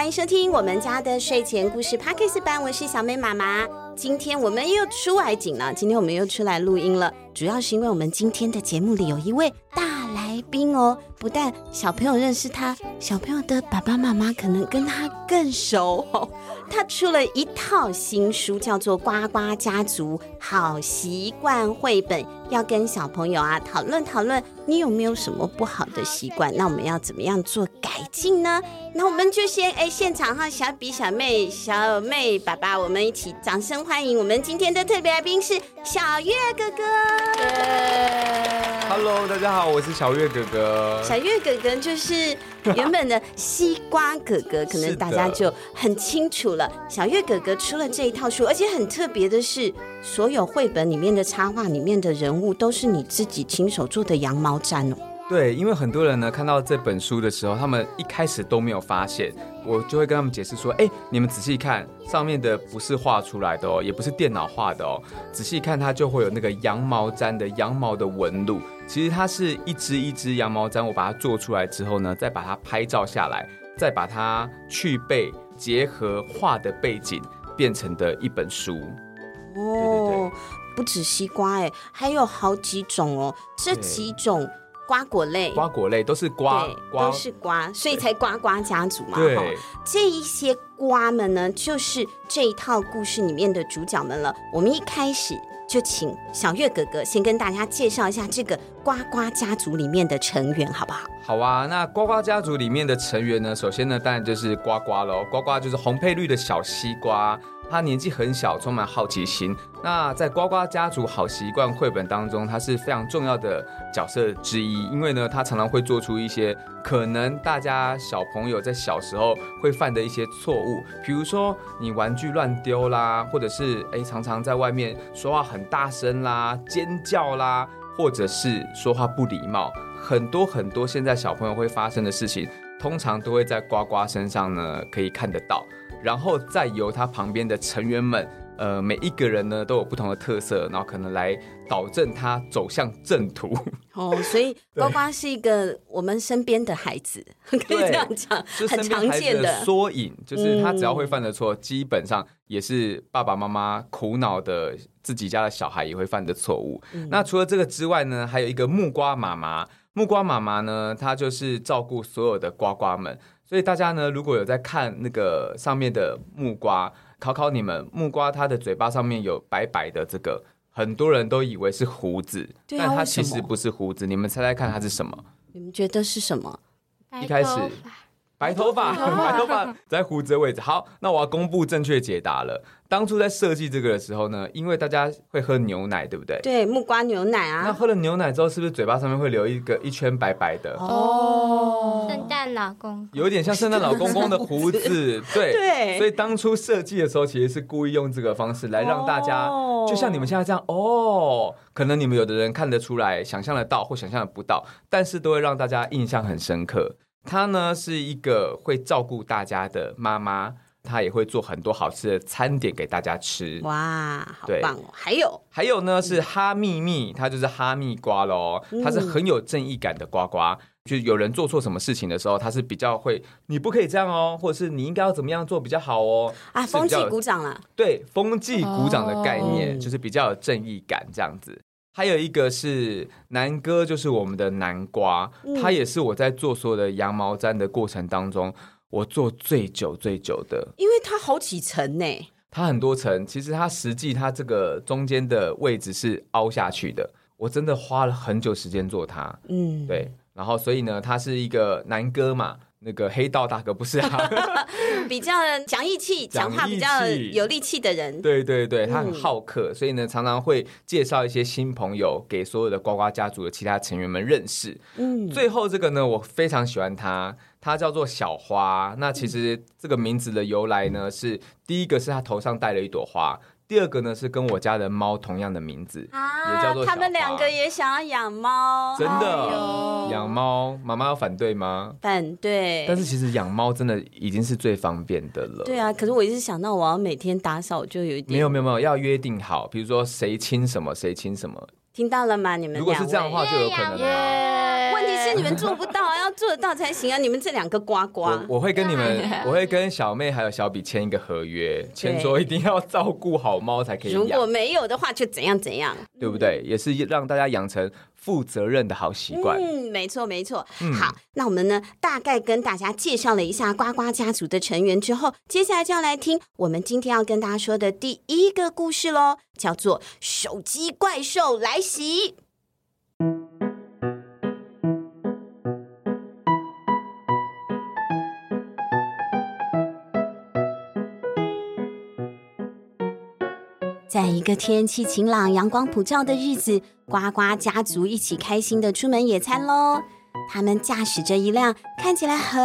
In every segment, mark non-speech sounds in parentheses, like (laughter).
欢迎收听我们家的睡前故事 Podcast 版，我是小美妈妈。今天我们又出外景了，今天我们又出来录音了，主要是因为我们今天的节目里有一位大来宾哦。不但小朋友认识他，小朋友的爸爸妈妈可能跟他更熟哦。(laughs) 他出了一套新书，叫做《呱呱家族好习惯绘本》，要跟小朋友啊讨论讨论，你有没有什么不好的习惯？那我们要怎么样做改进呢？那我们就先哎，现场哈，小比、小妹、小妹、爸爸，我们一起掌声欢迎我们今天的特别来宾是小月哥哥。Hello，大家好，我是小月哥哥。小月哥哥就是原本的西瓜哥哥，可能大家就很清楚了。小月哥哥出了这一套书，而且很特别的是，所有绘本里面的插画里面的人物都是你自己亲手做的羊毛毡哦。对，因为很多人呢看到这本书的时候，他们一开始都没有发现，我就会跟他们解释说：哎，你们仔细看，上面的不是画出来的哦，也不是电脑画的哦，仔细看它就会有那个羊毛毡的羊毛的纹路。其实它是一只一只羊毛毡，我把它做出来之后呢，再把它拍照下来，再把它去背，结合画的背景变成的一本书。哦，对对对，不止西瓜哎，还有好几种哦，这几种。瓜果类，瓜果类都是瓜，瓜都是瓜，所以才瓜瓜家族嘛。对，这一些瓜们呢，就是这一套故事里面的主角们了。我们一开始就请小月哥哥先跟大家介绍一下这个瓜瓜家族里面的成员，好不好？好啊，那瓜瓜家族里面的成员呢，首先呢，当然就是呱呱喽。呱呱就是红配绿的小西瓜。他年纪很小，充满好奇心。那在呱呱家族好习惯绘本当中，他是非常重要的角色之一。因为呢，他常常会做出一些可能大家小朋友在小时候会犯的一些错误，比如说你玩具乱丢啦，或者是诶常常在外面说话很大声啦、尖叫啦，或者是说话不礼貌，很多很多现在小朋友会发生的事情，通常都会在呱呱身上呢可以看得到。然后再由他旁边的成员们，呃，每一个人呢都有不同的特色，然后可能来导正他走向正途。(laughs) 哦，所以呱呱是一个我们身边的孩子，可以这样讲，很常见的缩影，就是他只要会犯的错，嗯、基本上也是爸爸妈妈苦恼的自己家的小孩也会犯的错误。嗯、那除了这个之外呢，还有一个木瓜妈妈，木瓜妈妈呢，她就是照顾所有的呱呱们。所以大家呢，如果有在看那个上面的木瓜，考考你们，木瓜它的嘴巴上面有白白的这个，很多人都以为是胡子，啊、但它其实不是胡子。你们猜猜看它是什么？你们觉得是什么？一开始。白头发，白头发 (laughs) 在胡子的位置。好，那我要公布正确解答了。当初在设计这个的时候呢，因为大家会喝牛奶，对不对？对，木瓜牛奶啊。那喝了牛奶之后，是不是嘴巴上面会留一个一圈白白的？哦，圣诞老公，有点像圣诞老公公的胡子。(laughs) 对对。所以当初设计的时候，其实是故意用这个方式来让大家，就像你们现在这样哦，可能你们有的人看得出来，想象得到或想象不到，但是都会让大家印象很深刻。她呢是一个会照顾大家的妈妈，她也会做很多好吃的餐点给大家吃。哇，好棒哦！还有还有呢是哈密密，它就是哈密瓜喽，它是很有正义感的呱呱。就是有人做错什么事情的时候，他是比较会，你不可以这样哦，或者是你应该要怎么样做比较好哦。啊，风纪鼓掌了。对，风纪鼓掌的概念就是比较有正义感这样子。还有一个是南哥，就是我们的南瓜，嗯、他也是我在做所有的羊毛毡的过程当中，我做最久最久的，因为它好几层呢，它很多层，其实它实际它这个中间的位置是凹下去的，我真的花了很久时间做它，嗯，对，然后所以呢，他是一个男哥嘛。那个黑道大哥不是啊，(laughs) 比较讲义气，讲话比较有力气的人。对对对，他很好客，嗯、所以呢，常常会介绍一些新朋友给所有的呱呱家族的其他成员们认识。嗯，最后这个呢，我非常喜欢他，他叫做小花。那其实这个名字的由来呢，是第一个是他头上戴了一朵花。第二个呢是跟我家的猫同样的名字，啊、也叫做小花。他们两个也想要养猫，真的养猫，妈妈要反对吗？反对。但是其实养猫真的已经是最方便的了。对啊，可是我一直想到我要每天打扫，就有一点没有没有没有要约定好，比如说谁亲什么谁亲什么。听到了吗？你们如果是这样的话，就有可能了。问题是你们做不到，要做得到才行啊！你们这两个呱呱，我我会跟你们，我会跟小妹还有小比签一个合约，签说一定要照顾好猫才可以。如果没有的话，就怎样怎样，对不对？也是让大家养成负责任的好习惯。嗯，没错没错。嗯、好，那我们呢，大概跟大家介绍了一下呱呱家族的成员之后，接下来就要来听我们今天要跟大家说的第一个故事喽，叫做《手机怪兽来袭》。在一个天气晴朗、阳光普照的日子，呱呱家族一起开心的出门野餐喽。他们驾驶着一辆看起来很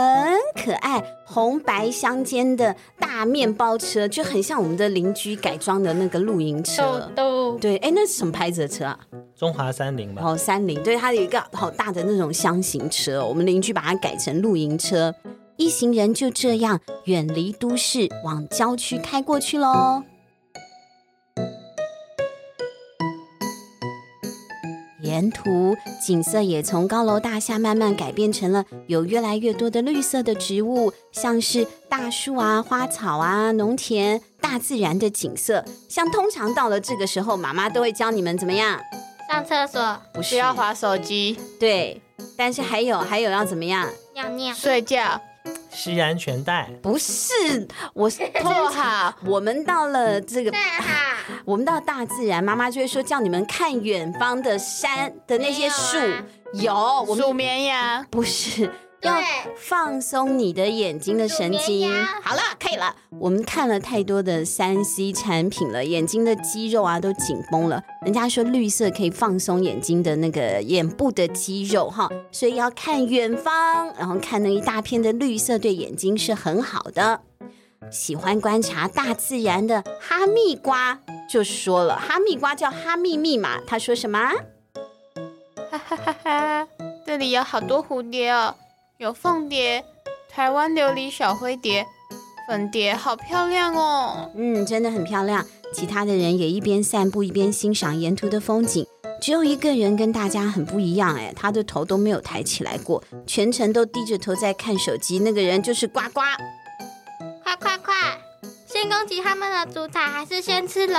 可爱、红白相间的大面包车，就很像我们的邻居改装的那个露营车。都对，哎，那是什么牌子的车啊？中华三菱吧。哦，三菱，对，它有一个好大的那种箱型车，我们邻居把它改成露营车。一行人就这样远离都市，往郊区开过去喽。沿途景色也从高楼大厦慢慢改变成了有越来越多的绿色的植物，像是大树啊、花草啊、农田、大自然的景色。像通常到了这个时候，妈妈都会教你们怎么样？上厕所，不是要滑手机。对，但是还有还有要怎么样？尿尿、睡觉。系安全带不是，我是托哈。(laughs) 我们到了这个，(laughs) 我们到大自然，妈妈就会说叫你们看远方的山的那些树，有，我们数绵羊，不是。要放松你的眼睛的神经。好了，可以了。我们看了太多的三 C 产品了，眼睛的肌肉啊都紧绷了。人家说绿色可以放松眼睛的那个眼部的肌肉哈，所以要看远方，然后看那一大片的绿色，对眼睛是很好的。喜欢观察大自然的哈密瓜就说了，哈密瓜叫哈密密嘛，他说什么？哈哈哈哈，这里有好多蝴蝶哦。有凤蝶、台湾琉璃小灰蝶、粉蝶，好漂亮哦！嗯，真的很漂亮。其他的人也一边散步一边欣赏沿途的风景。只有一个人跟大家很不一样，哎，他的头都没有抬起来过，全程都低着头在看手机。那个人就是呱呱！快快快，先攻击他们的主塔，还是先吃龙？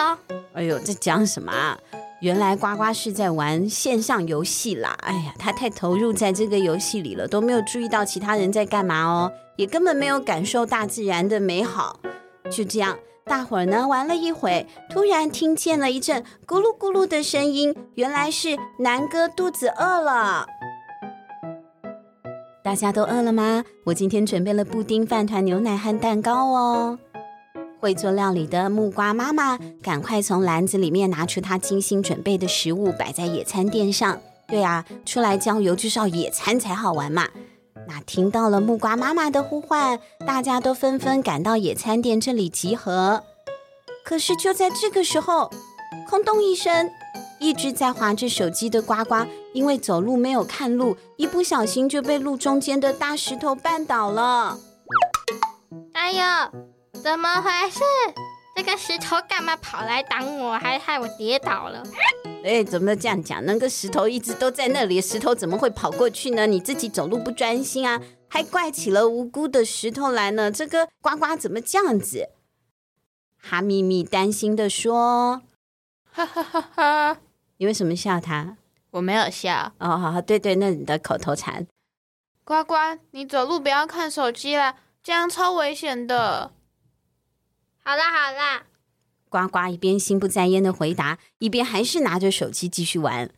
哎呦，这讲什么啊？原来呱呱是在玩线上游戏啦！哎呀，他太投入在这个游戏里了，都没有注意到其他人在干嘛哦，也根本没有感受大自然的美好。就这样，大伙儿呢玩了一会，突然听见了一阵咕噜咕噜的声音，原来是南哥肚子饿了。大家都饿了吗？我今天准备了布丁、饭团、牛奶和蛋糕哦。会做料理的木瓜妈妈，赶快从篮子里面拿出她精心准备的食物，摆在野餐垫上。对啊，出来郊游就是要野餐才好玩嘛。那听到了木瓜妈妈的呼唤，大家都纷纷赶到野餐垫这里集合。可是就在这个时候，轰咚一声，一直在划着手机的呱呱，因为走路没有看路，一不小心就被路中间的大石头绊倒了。哎呀！怎么回事？这个石头干嘛跑来挡我，还害我跌倒了？哎，怎么这样讲？那个石头一直都在那里，石头怎么会跑过去呢？你自己走路不专心啊，还怪起了无辜的石头来呢？这个呱呱怎么这样子？哈咪咪担心的说：“哈哈哈哈！你为什么笑他？我没有笑。哦，好好，对对，那你的口头禅。呱呱，你走路不要看手机啦，这样超危险的。”好啦好啦，呱呱一边心不在焉的回答，一边还是拿着手机继续玩。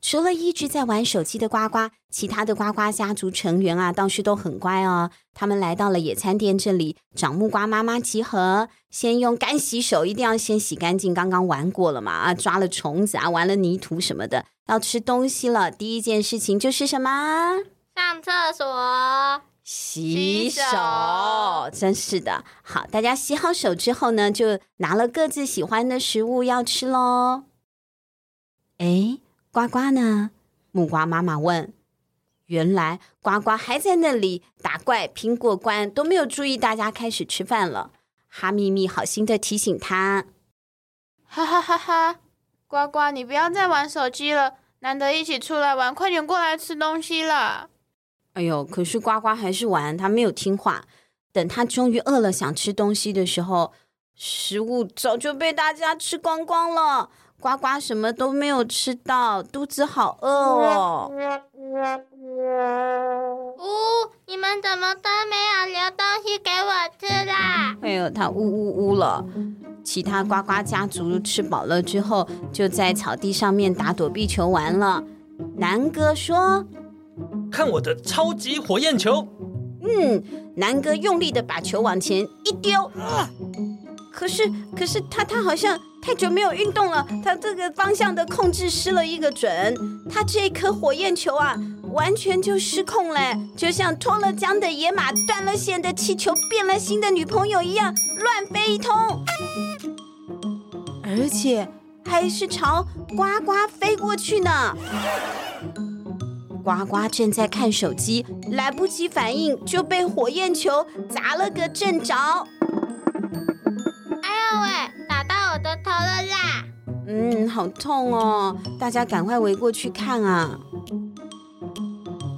除了一直在玩手机的呱呱，其他的呱呱家族成员啊，倒是都很乖哦。他们来到了野餐垫这里，找木瓜妈妈集合。先用干洗手，一定要先洗干净，刚刚玩过了嘛啊，抓了虫子啊，玩了泥土什么的。要吃东西了，第一件事情就是什么？上厕所。洗手，真是的。好，大家洗好手之后呢，就拿了各自喜欢的食物要吃喽。哎，呱呱呢？木瓜妈妈问。原来呱呱还在那里打怪、苹果关，都没有注意大家开始吃饭了。哈密密好心的提醒他：“哈哈哈哈，呱呱，你不要再玩手机了，难得一起出来玩，快点过来吃东西了。哎呦，可是呱呱还是玩，他没有听话。等他终于饿了，想吃东西的时候，食物早就被大家吃光光了。呱呱什么都没有吃到，肚子好饿哦。(laughs) 呜、哦，你们怎么都没有留东西给我吃啦？哎呦，他呜呜呜了。其他呱呱家族吃饱了之后，就在草地上面打躲避球玩了。南哥说：“看我的超级火焰球！”嗯，南哥用力的把球往前一丢。可是，可是他他好像太久没有运动了，他这个方向的控制失了一个准。他这颗火焰球啊，完全就失控了，就像脱了缰的野马、断了线的气球、变了心的女朋友一样乱飞一通。而且还是朝呱呱飞过去呢。呱呱正在看手机，来不及反应，就被火焰球砸了个正着。哎呦喂，打到我的头了啦！嗯，好痛哦！大家赶快围过去看啊！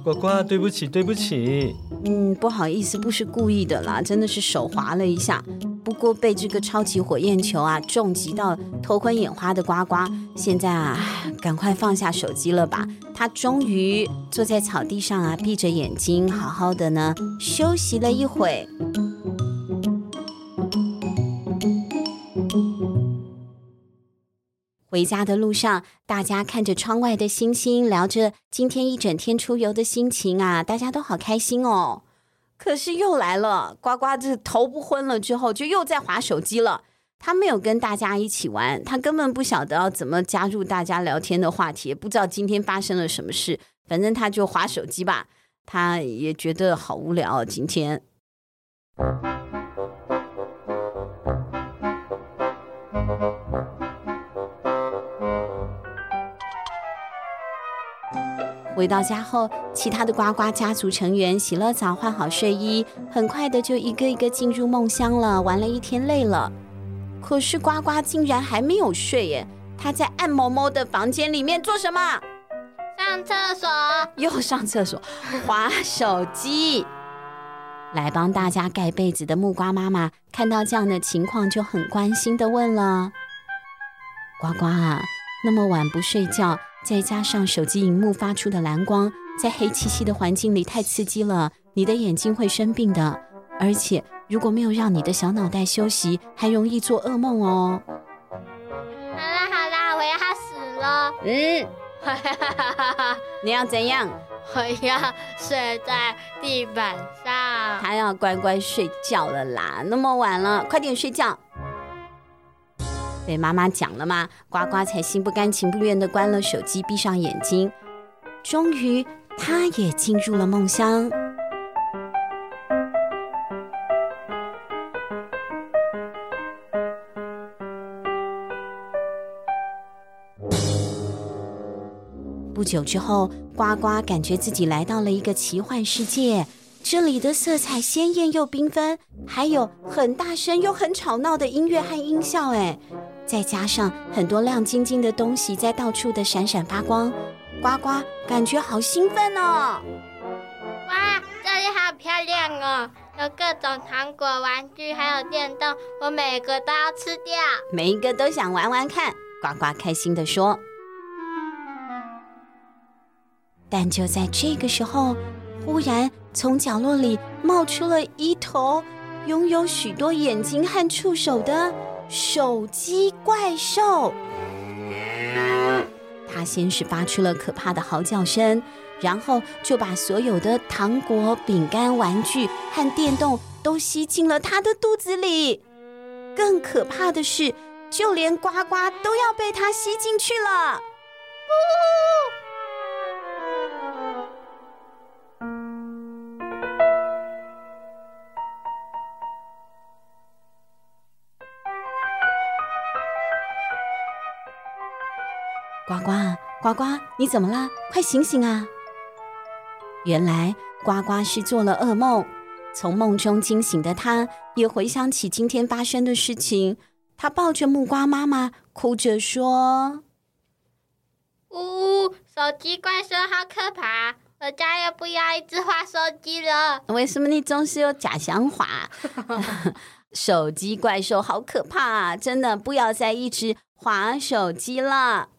呱呱，对不起，对不起。嗯，不好意思，不是故意的啦，真的是手滑了一下。不过被这个超级火焰球啊重击到头昏眼花的呱呱，现在啊，赶快放下手机了吧。他终于坐在草地上啊，闭着眼睛，好好的呢休息了一会。回家的路上，大家看着窗外的星星，聊着今天一整天出游的心情啊，大家都好开心哦。可是又来了，呱呱这头不昏了之后，就又在划手机了。他没有跟大家一起玩，他根本不晓得要怎么加入大家聊天的话题，不知道今天发生了什么事。反正他就划手机吧，他也觉得好无聊，今天。回到家后，其他的呱呱家族成员洗了澡，换好睡衣，很快的就一个一个进入梦乡了。玩了一天累了，可是呱呱竟然还没有睡耶！他在暗摸摸的房间里面做什么？上厕所。(laughs) 又上厕所，滑手机。来帮大家盖被子的木瓜妈妈看到这样的情况，就很关心的问了：“呱呱啊，那么晚不睡觉？”再加上手机荧幕发出的蓝光，在黑漆漆的环境里太刺激了，你的眼睛会生病的。而且如果没有让你的小脑袋休息，还容易做噩梦哦。好啦好啦，我要死了。嗯，(laughs) 你要怎样？我要睡在地板上。他要乖乖睡觉了啦，那么晚了，快点睡觉。被妈妈讲了吗？呱呱才心不甘情不愿地关了手机，闭上眼睛。终于，他也进入了梦乡。不久之后，呱呱感觉自己来到了一个奇幻世界，这里的色彩鲜艳又缤纷，还有很大声又很吵闹的音乐和音效，哎。再加上很多亮晶晶的东西在到处的闪闪发光，呱呱感觉好兴奋哦！哇，这里好漂亮哦，有各种糖果、玩具，还有电动，我每个都要吃掉，每一个都想玩玩看。呱呱开心地说。但就在这个时候，忽然从角落里冒出了一头拥有许多眼睛和触手的。手机怪兽，它先是发出了可怕的嚎叫声，然后就把所有的糖果、饼干、玩具和电动都吸进了它的肚子里。更可怕的是，就连呱呱都要被它吸进去了。呱，呱呱，你怎么了？快醒醒啊！原来呱呱是做了噩梦，从梦中惊醒的他，也回想起今天发生的事情。他抱着木瓜妈妈，哭着说：“呜手机怪兽好可怕，我再也不要一直划手机了。为什么你总是有假想法？(laughs) 手机怪兽好可怕，真的不要再一直划手机了。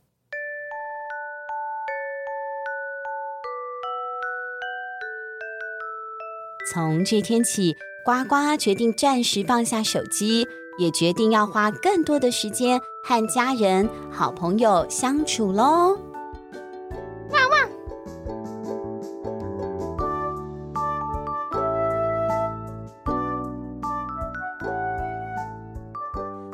从这天起，呱呱决定暂时放下手机，也决定要花更多的时间和家人、好朋友相处喽。汪汪！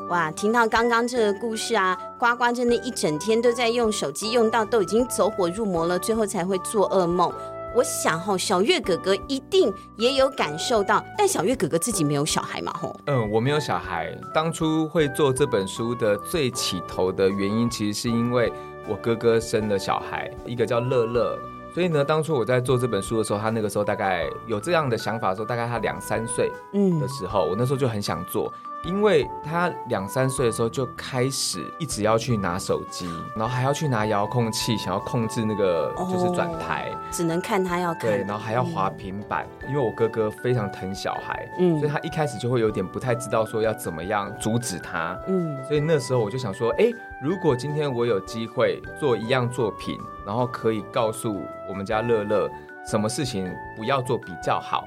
哇，听到刚刚这个故事啊，呱呱真的一整天都在用手机，用到都已经走火入魔了，最后才会做噩梦。我想吼，小月哥哥一定也有感受到，但小月哥哥自己没有小孩嘛吼。嗯，我没有小孩。当初会做这本书的最起头的原因，其实是因为我哥哥生了小孩，一个叫乐乐。所以呢，当初我在做这本书的时候，他那个时候大概有这样的想法的时候，大概他两三岁的时候，嗯，我那时候就很想做。因为他两三岁的时候就开始一直要去拿手机，然后还要去拿遥控器，想要控制那个就是转台，哦，只能看他要看，对，然后还要滑平板。嗯、因为我哥哥非常疼小孩，嗯，所以他一开始就会有点不太知道说要怎么样阻止他，嗯，所以那时候我就想说，哎，如果今天我有机会做一样作品，然后可以告诉我们家乐乐什么事情不要做比较好。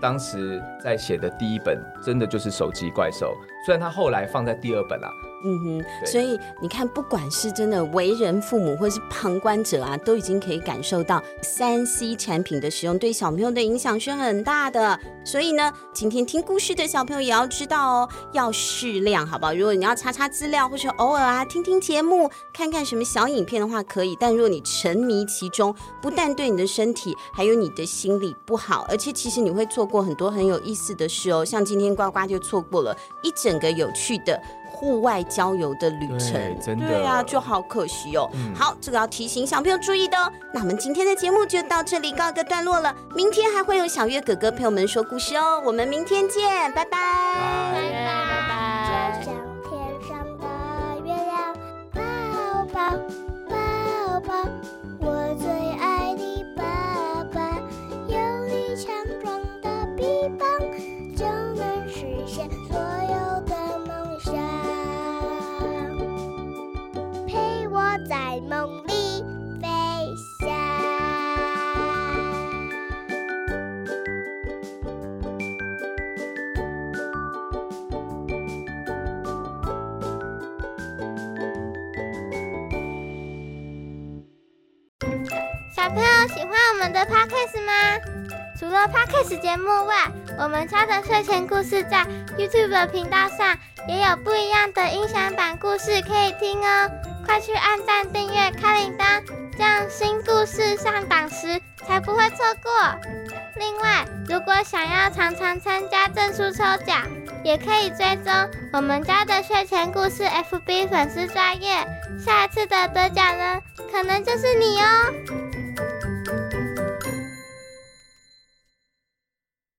当时在写的第一本，真的就是手机怪兽，虽然他后来放在第二本了。嗯哼，所以你看，不管是真的为人父母，或是旁观者啊，都已经可以感受到三 C 产品的使用对小朋友的影响是很大的。所以呢，今天听故事的小朋友也要知道哦，要适量，好不好？如果你要查查资料，或者偶尔啊听听节目，看看什么小影片的话，可以。但如果你沉迷其中，不但对你的身体，还有你的心理不好，而且其实你会错过很多很有意思的事哦。像今天呱呱就错过了一整个有趣的。户外郊游的旅程，真的，对啊，就好可惜哦。嗯、好，这个要提醒小朋友注意的哦。那我们今天的节目就到这里告一个段落了，明天还会有小月哥哥陪我们说故事哦。我们明天见，拜拜，拜拜，拜拜。小朋友喜欢我们的 Podcast 吗？除了 Podcast 节目外，我们家的睡前故事在 YouTube 频道上也有不一样的音响版故事可以听哦。快去按赞、订阅、开铃铛，这样新故事上档时才不会错过。另外，如果想要常常参加证书抽奖，也可以追踪我们家的睡前故事 FB 粉丝专业，下一次的得奖呢可能就是你哦。